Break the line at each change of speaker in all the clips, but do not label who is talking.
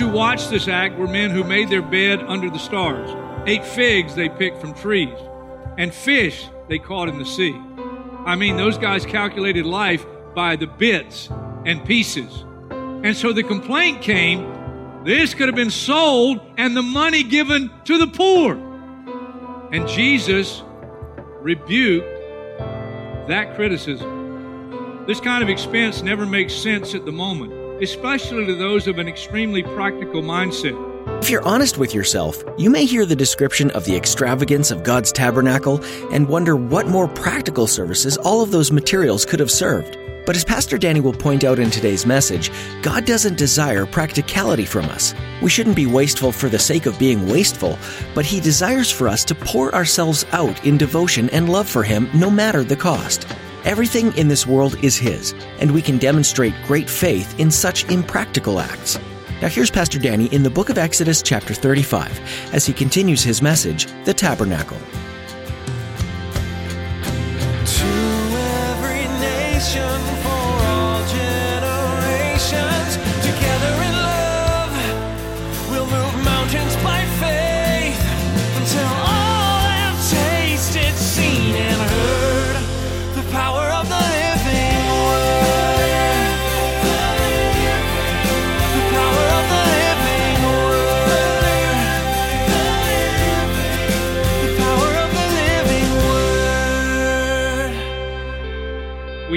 Who watched this act were men who made their bed under the stars, ate figs they picked from trees, and fish they caught in the sea. I mean, those guys calculated life by the bits and pieces. And so the complaint came this could have been sold and the money given to the poor. And Jesus rebuked that criticism. This kind of expense never makes sense at the moment especially to those of an extremely practical mindset.
If you're honest with yourself, you may hear the description of the extravagance of God's tabernacle and wonder what more practical services all of those materials could have served. But as Pastor Danny will point out in today's message, God doesn't desire practicality from us. We shouldn't be wasteful for the sake of being wasteful, but He desires for us to pour ourselves out in devotion and love for Him no matter the cost. Everything in this world is His, and we can demonstrate great faith in such impractical acts. Now, here's Pastor Danny in the book of Exodus, chapter 35, as he continues his message, The Tabernacle.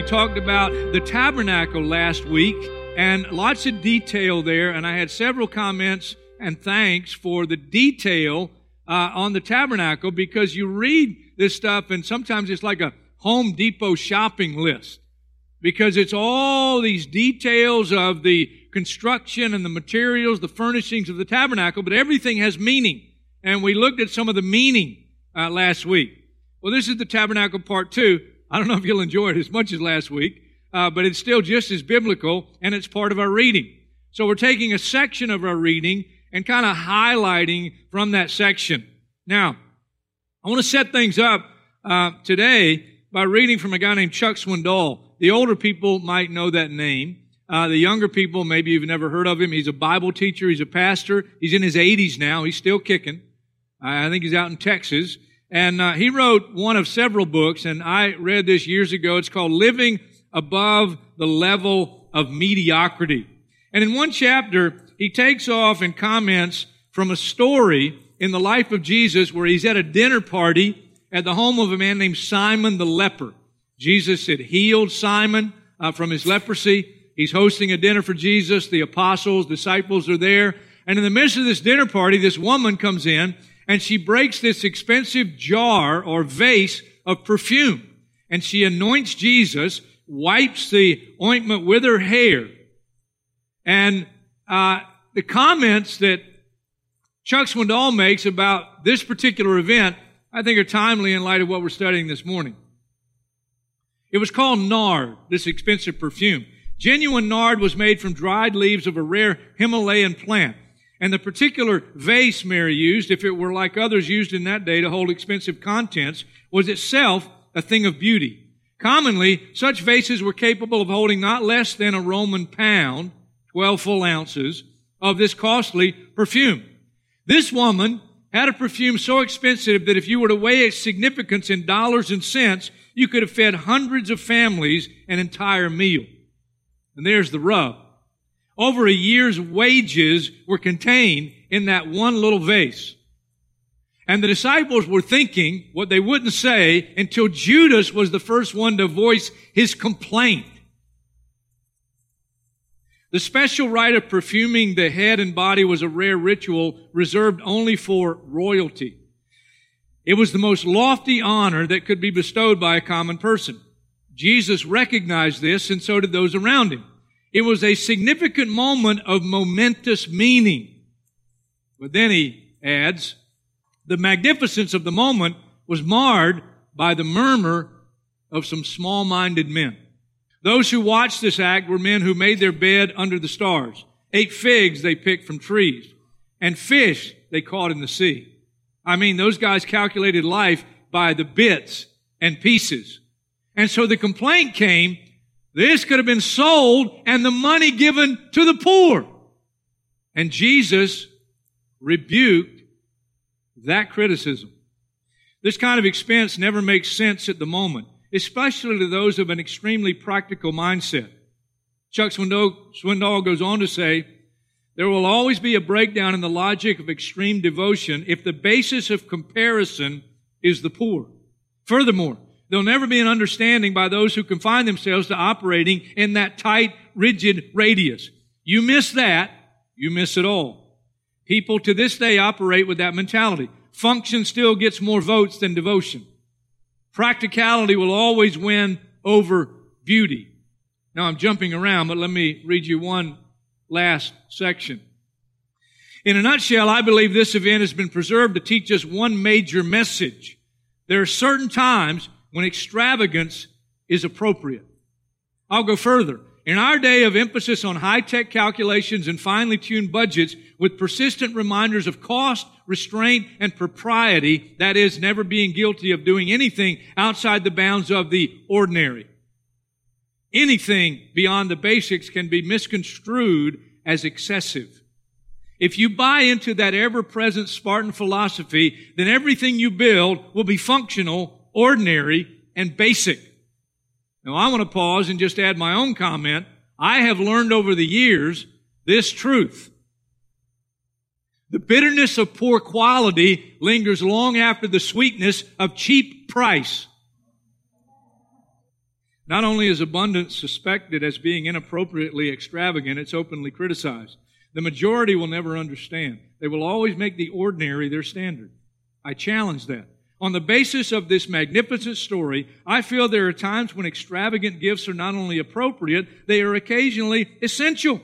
Talked about the tabernacle last week and lots of detail there, and I had several comments and thanks for the detail uh, on the tabernacle because you read this stuff and sometimes it's like a Home Depot shopping list because it's all these details of the construction and the materials, the furnishings of the tabernacle, but everything has meaning. And we looked at some of the meaning uh, last week. Well, this is the tabernacle part two. I don't know if you'll enjoy it as much as last week, uh, but it's still just as biblical and it's part of our reading. So we're taking a section of our reading and kind of highlighting from that section. Now, I want to set things up uh, today by reading from a guy named Chuck Swindoll. The older people might know that name. Uh, the younger people, maybe you've never heard of him. He's a Bible teacher. He's a pastor. He's in his 80s now. He's still kicking. I think he's out in Texas. And uh, he wrote one of several books, and I read this years ago. It's called Living Above the Level of Mediocrity. And in one chapter, he takes off and comments from a story in the life of Jesus where he's at a dinner party at the home of a man named Simon the leper. Jesus had healed Simon uh, from his leprosy. He's hosting a dinner for Jesus. The apostles, disciples are there. And in the midst of this dinner party, this woman comes in and she breaks this expensive jar or vase of perfume and she anoints Jesus, wipes the ointment with her hair. And uh, the comments that Chuck Swindoll makes about this particular event, I think are timely in light of what we're studying this morning. It was called nard, this expensive perfume. Genuine nard was made from dried leaves of a rare Himalayan plant. And the particular vase Mary used, if it were like others used in that day to hold expensive contents, was itself a thing of beauty. Commonly, such vases were capable of holding not less than a Roman pound, 12 full ounces, of this costly perfume. This woman had a perfume so expensive that if you were to weigh its significance in dollars and cents, you could have fed hundreds of families an entire meal. And there's the rub. Over a year's wages were contained in that one little vase. And the disciples were thinking what they wouldn't say until Judas was the first one to voice his complaint. The special rite of perfuming the head and body was a rare ritual reserved only for royalty. It was the most lofty honor that could be bestowed by a common person. Jesus recognized this and so did those around him. It was a significant moment of momentous meaning. But then he adds, the magnificence of the moment was marred by the murmur of some small-minded men. Those who watched this act were men who made their bed under the stars, ate figs they picked from trees, and fish they caught in the sea. I mean, those guys calculated life by the bits and pieces. And so the complaint came, this could have been sold and the money given to the poor. And Jesus rebuked that criticism. This kind of expense never makes sense at the moment, especially to those of an extremely practical mindset. Chuck Swindoll goes on to say, there will always be a breakdown in the logic of extreme devotion if the basis of comparison is the poor. Furthermore, there'll never be an understanding by those who confine themselves to operating in that tight, rigid radius. You miss that, you miss it all. People to this day operate with that mentality. Function still gets more votes than devotion. Practicality will always win over beauty. Now I'm jumping around, but let me read you one last section. In a nutshell, I believe this event has been preserved to teach us one major message. There are certain times when extravagance is appropriate. I'll go further. In our day of emphasis on high-tech calculations and finely tuned budgets with persistent reminders of cost, restraint, and propriety, that is, never being guilty of doing anything outside the bounds of the ordinary. Anything beyond the basics can be misconstrued as excessive. If you buy into that ever-present Spartan philosophy, then everything you build will be functional, ordinary, and basic. Now I want to pause and just add my own comment. I have learned over the years this truth. The bitterness of poor quality lingers long after the sweetness of cheap price. Not only is abundance suspected as being inappropriately extravagant, it's openly criticized. The majority will never understand. They will always make the ordinary their standard. I challenge that. On the basis of this magnificent story, I feel there are times when extravagant gifts are not only appropriate, they are occasionally essential.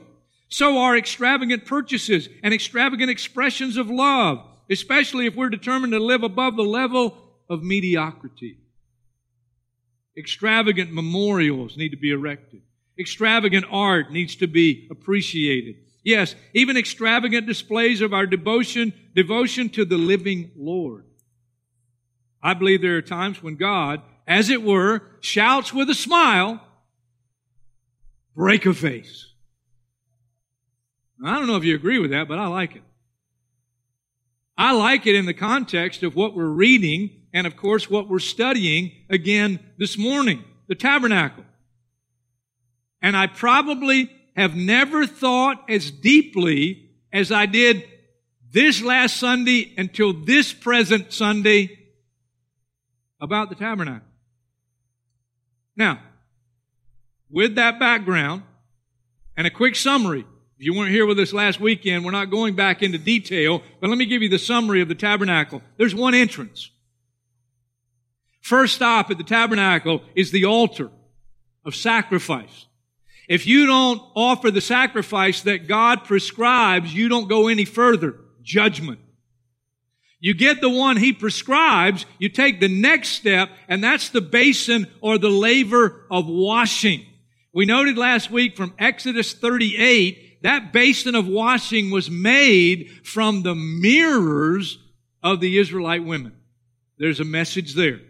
So are extravagant purchases and extravagant expressions of love, especially if we're determined to live above the level of mediocrity. Extravagant memorials need to be erected. Extravagant art needs to be appreciated. Yes, even extravagant displays of our devotion, devotion to the living Lord. I believe there are times when God, as it were, shouts with a smile, break a vase. I don't know if you agree with that, but I like it. I like it in the context of what we're reading and of course what we're studying again this morning, the tabernacle. And I probably have never thought as deeply as I did this last Sunday until this present Sunday about the tabernacle. Now, with that background and a quick summary, if you weren't here with us last weekend, we're not going back into detail, but let me give you the summary of the tabernacle. There's one entrance. First stop at the tabernacle is the altar of sacrifice. If you don't offer the sacrifice that God prescribes, you don't go any further. Judgment. You get the one he prescribes, you take the next step, and that's the basin or the laver of washing. We noted last week from Exodus 38, that basin of washing was made from the mirrors of the Israelite women. There's a message there.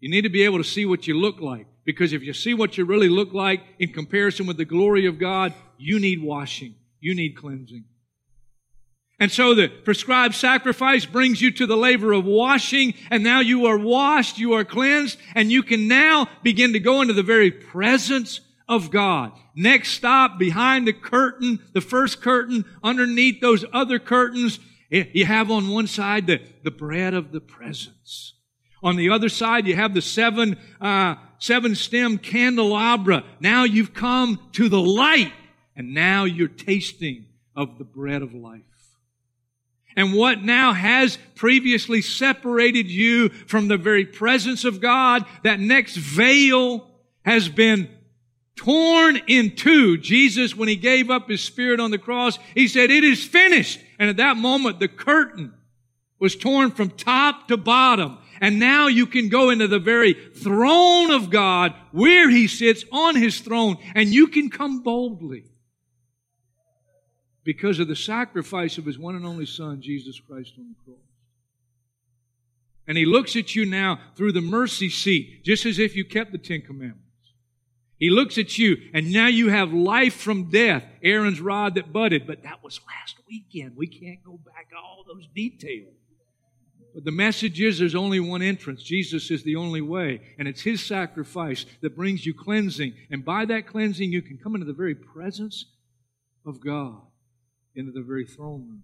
You need to be able to see what you look like. Because if you see what you really look like in comparison with the glory of God, you need washing. You need cleansing. And so the prescribed sacrifice brings you to the laver of washing, and now you are washed, you are cleansed, and you can now begin to go into the very presence of God. Next stop, behind the curtain, the first curtain, underneath those other curtains, you have on one side the, the bread of the presence. On the other side, you have the seven, uh, seven stem candelabra. Now you've come to the light, and now you're tasting of the bread of life. And what now has previously separated you from the very presence of God, that next veil has been torn in two. Jesus, when he gave up his spirit on the cross, he said, it is finished. And at that moment, the curtain was torn from top to bottom. And now you can go into the very throne of God where he sits on his throne and you can come boldly because of the sacrifice of his one and only son, Jesus Christ on the cross. And he looks at you now through the mercy seat, just as if you kept the Ten Commandments. He looks at you, and now you have life from death, Aaron's rod that budded. But that was last weekend. We can't go back to all those details. But the message is there's only one entrance. Jesus is the only way. And it's His sacrifice that brings you cleansing. And by that cleansing, you can come into the very presence of God, into the very throne room.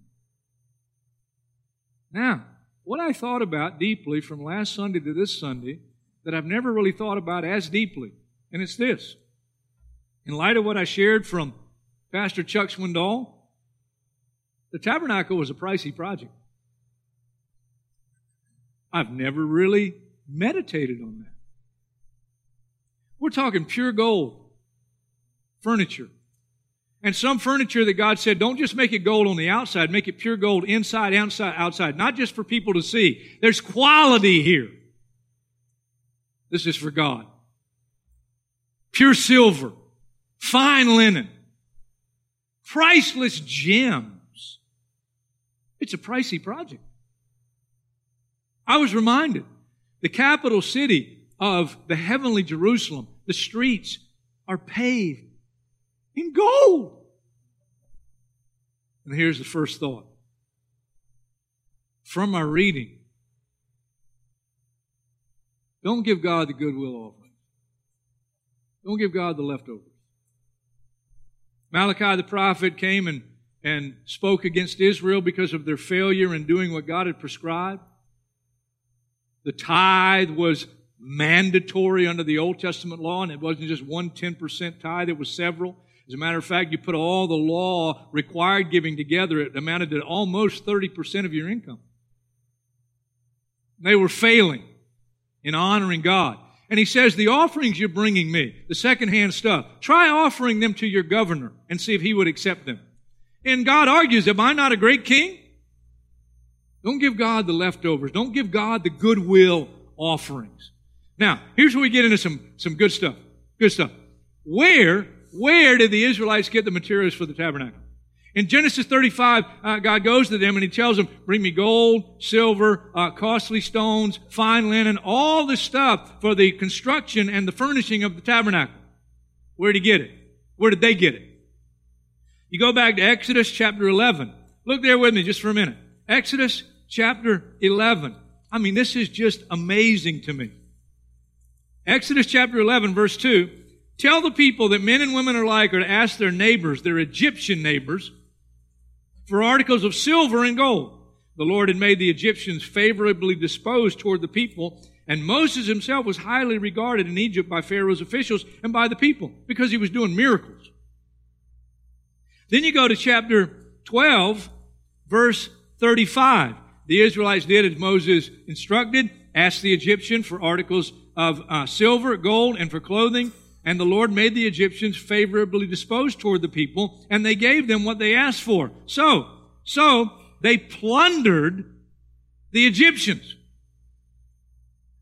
Now, what I thought about deeply from last Sunday to this Sunday that I've never really thought about as deeply, and it's this. In light of what I shared from Pastor Chuck Swindoll, the tabernacle was a pricey project. I've never really meditated on that. We're talking pure gold furniture. And some furniture that God said, don't just make it gold on the outside, make it pure gold inside, outside, outside, not just for people to see. There's quality here. This is for God. Pure silver, fine linen, priceless gems. It's a pricey project. I was reminded the capital city of the heavenly Jerusalem, the streets are paved in gold. And here's the first thought. From our reading, don't give God the goodwill offering. Don't give God the leftovers. Malachi the prophet came and, and spoke against Israel because of their failure in doing what God had prescribed. The tithe was mandatory under the Old Testament law, and it wasn't just one 10% tithe, it was several. As a matter of fact, you put all the law required giving together, it amounted to almost 30% of your income. They were failing in honoring God. And he says, the offerings you're bringing me, the secondhand stuff, try offering them to your governor and see if he would accept them. And God argues, am I not a great king? Don't give God the leftovers. Don't give God the goodwill offerings. Now, here's where we get into some, some good stuff. Good stuff. Where, where did the Israelites get the materials for the tabernacle? In Genesis 35, uh, God goes to them and He tells them, bring me gold, silver, uh, costly stones, fine linen, all this stuff for the construction and the furnishing of the tabernacle. Where did He get it? Where did they get it? You go back to Exodus chapter 11. Look there with me just for a minute. Exodus chapter 11. I mean, this is just amazing to me. Exodus chapter 11, verse 2. Tell the people that men and women alike are to ask their neighbors, their Egyptian neighbors, for articles of silver and gold. The Lord had made the Egyptians favorably disposed toward the people, and Moses himself was highly regarded in Egypt by Pharaoh's officials and by the people because he was doing miracles. Then you go to chapter 12, verse 35. The Israelites did as Moses instructed, asked the Egyptian for articles of uh, silver, gold, and for clothing. And the Lord made the Egyptians favorably disposed toward the people, and they gave them what they asked for. So, so they plundered the Egyptians.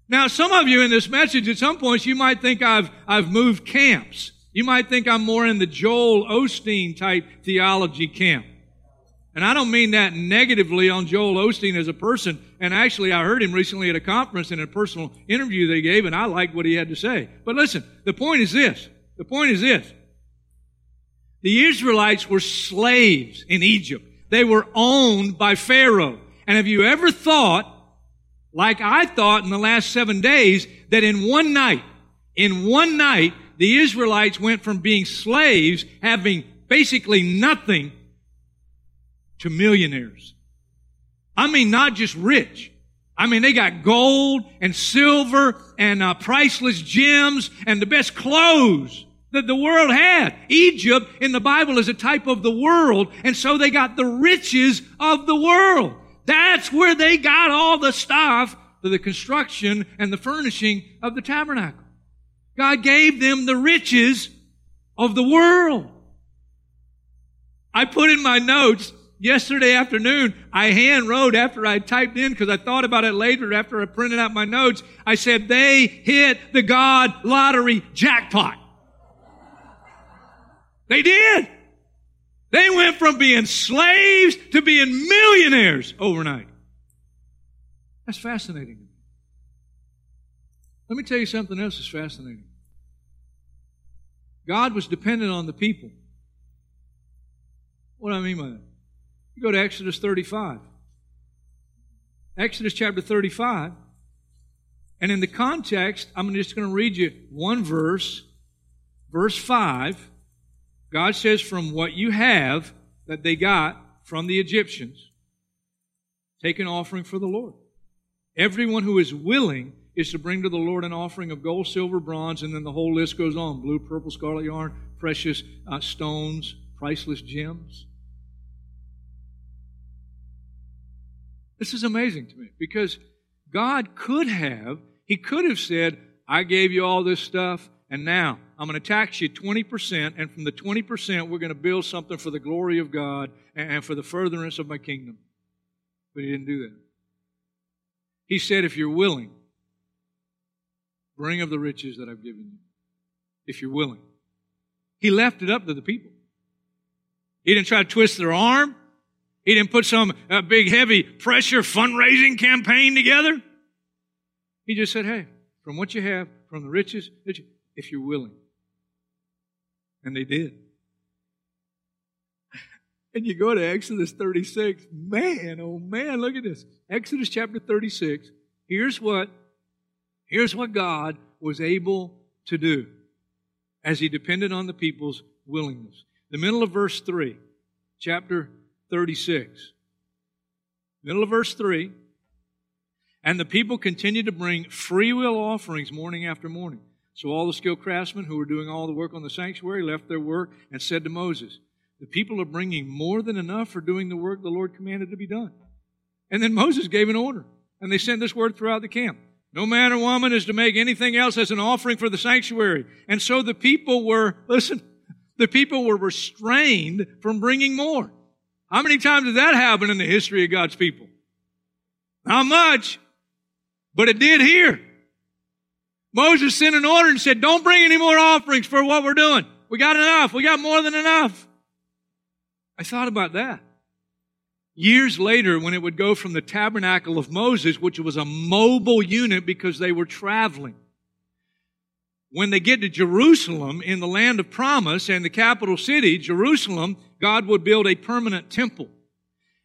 Now, some of you in this message, at some points, you might think I've, I've moved camps. You might think I'm more in the Joel Osteen type theology camp. And I don't mean that negatively on Joel Osteen as a person. And actually, I heard him recently at a conference in a personal interview they gave, and I liked what he had to say. But listen, the point is this. The point is this. The Israelites were slaves in Egypt. They were owned by Pharaoh. And have you ever thought, like I thought in the last seven days, that in one night, in one night, the Israelites went from being slaves, having basically nothing, to millionaires. I mean, not just rich. I mean, they got gold and silver and uh, priceless gems and the best clothes that the world had. Egypt in the Bible is a type of the world, and so they got the riches of the world. That's where they got all the stuff for the construction and the furnishing of the tabernacle. God gave them the riches of the world. I put in my notes yesterday afternoon, I hand wrote after I typed in because I thought about it later after I printed out my notes. I said, they hit the God lottery jackpot. They did. They went from being slaves to being millionaires overnight. That's fascinating. Let me tell you something else that's fascinating. God was dependent on the people. What do I mean by that? You go to Exodus 35. Exodus chapter 35. And in the context, I'm just going to read you one verse, verse 5. God says, From what you have that they got from the Egyptians, take an offering for the Lord. Everyone who is willing is to bring to the Lord an offering of gold, silver, bronze, and then the whole list goes on blue, purple, scarlet yarn, precious uh, stones, priceless gems. This is amazing to me because God could have, He could have said, I gave you all this stuff, and now I'm going to tax you 20%, and from the 20%, we're going to build something for the glory of God and for the furtherance of my kingdom. But He didn't do that. He said, if you're willing, bring of the riches that I've given you. If you're willing. He left it up to the people. He didn't try to twist their arm. He didn't put some uh, big, heavy pressure fundraising campaign together. He just said, hey, from what you have, from the riches, if you're willing. And they did. And you go to Exodus 36. Man, oh man, look at this. Exodus chapter 36. Here's what, here's what God was able to do as he depended on the people's willingness. The middle of verse 3, chapter 36. Middle of verse 3. And the people continued to bring free will offerings morning after morning. So all the skilled craftsmen who were doing all the work on the sanctuary left their work and said to Moses, The people are bringing more than enough for doing the work the Lord commanded to be done. And then Moses gave an order, and they sent this word throughout the camp. No man or woman is to make anything else as an offering for the sanctuary. And so the people were, listen, the people were restrained from bringing more. How many times did that happen in the history of God's people? Not much, but it did here. Moses sent an order and said, don't bring any more offerings for what we're doing. We got enough. We got more than enough. I thought about that. Years later, when it would go from the tabernacle of Moses, which was a mobile unit because they were traveling, when they get to Jerusalem in the land of promise and the capital city, Jerusalem, God would build a permanent temple.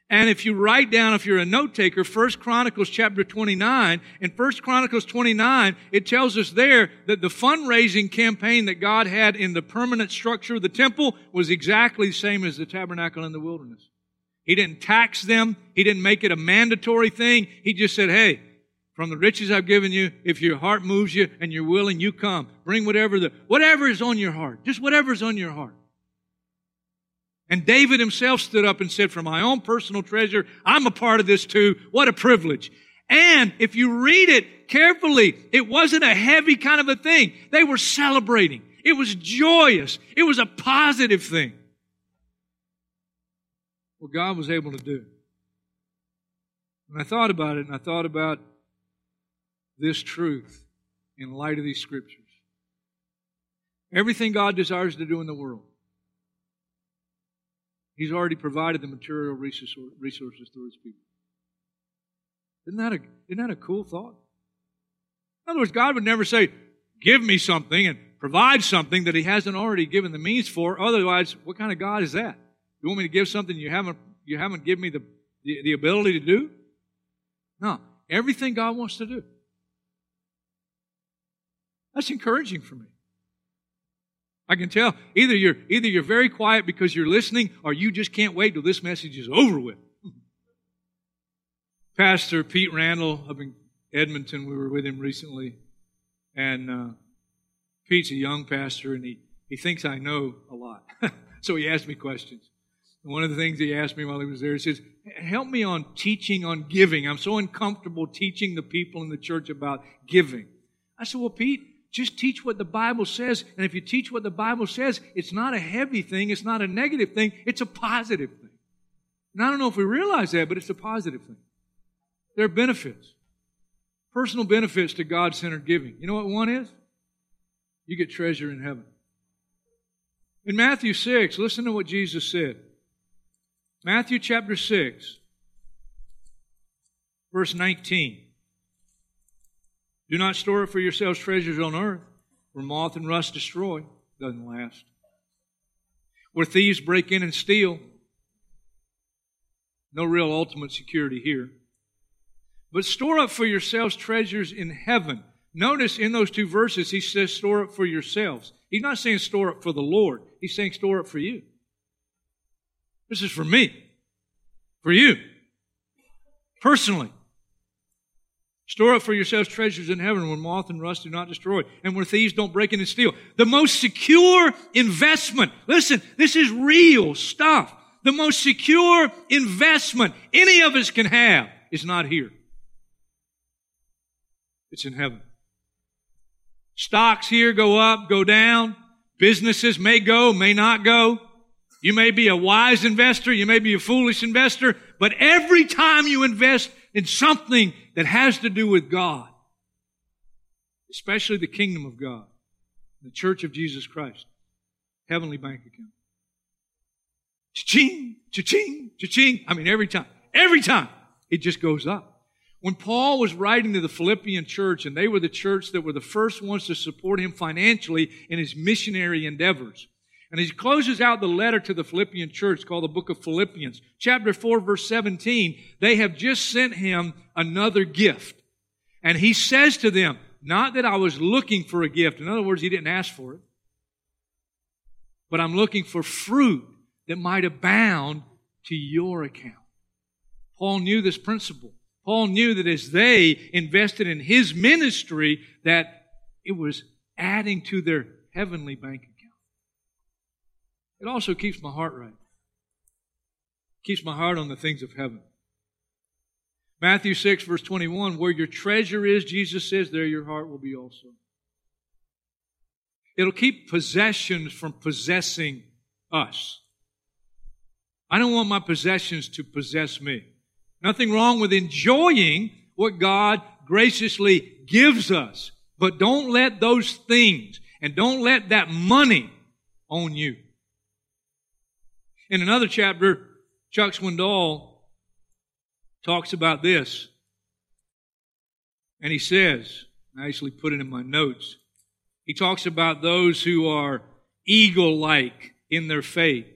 And if you write down, if you're a note taker, 1 Chronicles chapter 29, in 1 Chronicles 29, it tells us there that the fundraising campaign that God had in the permanent structure of the temple was exactly the same as the tabernacle in the wilderness. He didn't tax them. He didn't make it a mandatory thing. He just said, hey, from the riches I've given you, if your heart moves you and you're willing, you come. Bring whatever the, whatever is on your heart. Just whatever's on your heart. And David himself stood up and said, for my own personal treasure, I'm a part of this too. What a privilege. And if you read it carefully, it wasn't a heavy kind of a thing. They were celebrating. It was joyous. It was a positive thing. What God was able to do. And I thought about it, and I thought about this truth in light of these scriptures. Everything God desires to do in the world, He's already provided the material resources through His people. Isn't that a, isn't that a cool thought? In other words, God would never say, Give me something and provide something that He hasn't already given the means for. Otherwise, what kind of God is that? You want me to give something you haven't, you haven't given me the, the, the ability to do? No. Everything God wants to do, that's encouraging for me. I can tell either you're either you're very quiet because you're listening or you just can't wait till this message is over with. Pastor Pete Randall up in Edmonton, we were with him recently, and uh, Pete's a young pastor and he, he thinks I know a lot. so he asked me questions. And one of the things he asked me while he was there, he says, Help me on teaching on giving. I'm so uncomfortable teaching the people in the church about giving. I said, Well, Pete, just teach what the Bible says. And if you teach what the Bible says, it's not a heavy thing, it's not a negative thing, it's a positive thing. And I don't know if we realize that, but it's a positive thing. There are benefits, personal benefits to God centered giving. You know what one is? You get treasure in heaven. In Matthew 6, listen to what Jesus said. Matthew chapter 6, verse 19. Do not store up for yourselves treasures on earth, where moth and rust destroy, doesn't last. Where thieves break in and steal, no real ultimate security here. But store up for yourselves treasures in heaven. Notice in those two verses, he says, store up for yourselves. He's not saying store up for the Lord. He's saying store up for you. This is for me. For you. Personally. Store up for yourselves treasures in heaven where moth and rust do not destroy and where thieves don't break in and steal. The most secure investment. Listen, this is real stuff. The most secure investment any of us can have is not here. It's in heaven. Stocks here go up, go down. Businesses may go, may not go. You may be a wise investor, you may be a foolish investor, but every time you invest in something that has to do with God, especially the kingdom of God, the church of Jesus Christ, heavenly bank account. Cha-ching, cha-ching, cha-ching. I mean, every time, every time, it just goes up. When Paul was writing to the Philippian church, and they were the church that were the first ones to support him financially in his missionary endeavors, and he closes out the letter to the Philippian church called the book of Philippians, chapter 4, verse 17, they have just sent him another gift. And he says to them, not that I was looking for a gift. In other words, he didn't ask for it. But I'm looking for fruit that might abound to your account. Paul knew this principle. Paul knew that as they invested in his ministry, that it was adding to their heavenly bank. It also keeps my heart right. Keeps my heart on the things of heaven. Matthew 6, verse 21, where your treasure is, Jesus says, there your heart will be also. It'll keep possessions from possessing us. I don't want my possessions to possess me. Nothing wrong with enjoying what God graciously gives us. But don't let those things and don't let that money own you. In another chapter, Chuck Swindoll talks about this. And he says, I actually put it in my notes. He talks about those who are eagle like in their faith.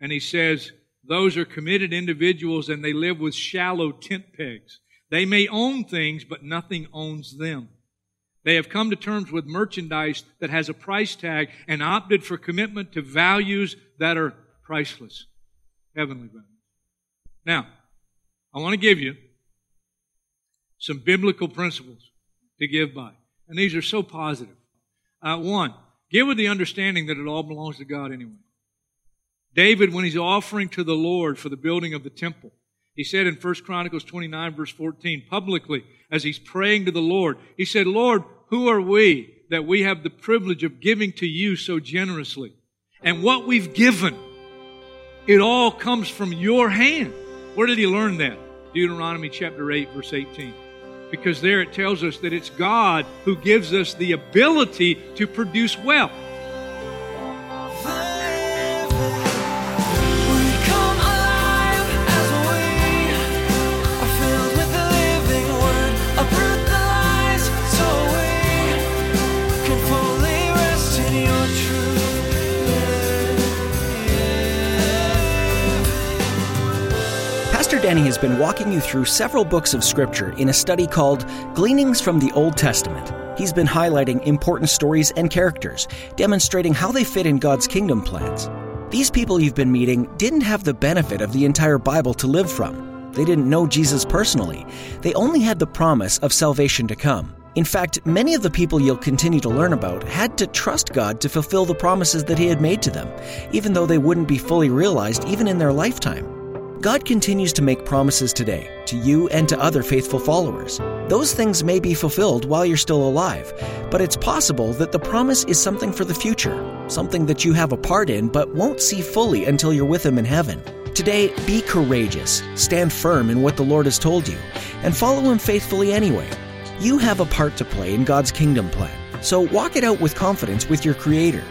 And he says, those are committed individuals and they live with shallow tent pegs. They may own things, but nothing owns them. They have come to terms with merchandise that has a price tag and opted for commitment to values that are priceless, heavenly values. Now, I want to give you some biblical principles to give by. And these are so positive. Uh, one, give with the understanding that it all belongs to God anyway. David, when he's offering to the Lord for the building of the temple, he said in 1 Chronicles 29 verse 14, publicly, as he's praying to the Lord, he said, Lord, who are we that we have the privilege of giving to you so generously? And what we've given, it all comes from your hand. Where did he learn that? Deuteronomy chapter 8 verse 18 because there it tells us that it's God who gives us the ability to produce wealth.
Danny has been walking you through several books of Scripture in a study called Gleanings from the Old Testament. He's been highlighting important stories and characters, demonstrating how they fit in God's kingdom plans. These people you've been meeting didn't have the benefit of the entire Bible to live from. They didn't know Jesus personally. They only had the promise of salvation to come. In fact, many of the people you'll continue to learn about had to trust God to fulfill the promises that He had made to them, even though they wouldn't be fully realized even in their lifetime. God continues to make promises today to you and to other faithful followers. Those things may be fulfilled while you're still alive, but it's possible that the promise is something for the future, something that you have a part in but won't see fully until you're with Him in heaven. Today, be courageous, stand firm in what the Lord has told you, and follow Him faithfully anyway. You have a part to play in God's kingdom plan, so walk it out with confidence with your Creator.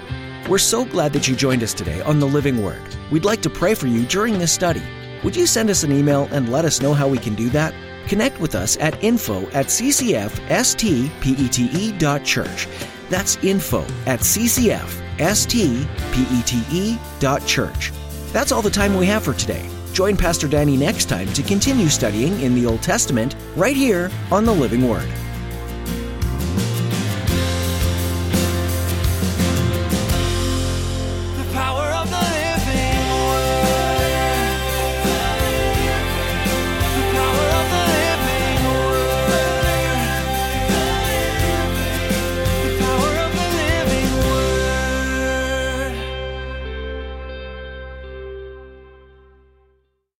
We're so glad that you joined us today on The Living Word. We'd like to pray for you during this study. Would you send us an email and let us know how we can do that? Connect with us at info at ccfstpete.church. That's info at ccfstpete.church. That's all the time we have for today. Join Pastor Danny next time to continue studying in the Old Testament right here on the Living Word.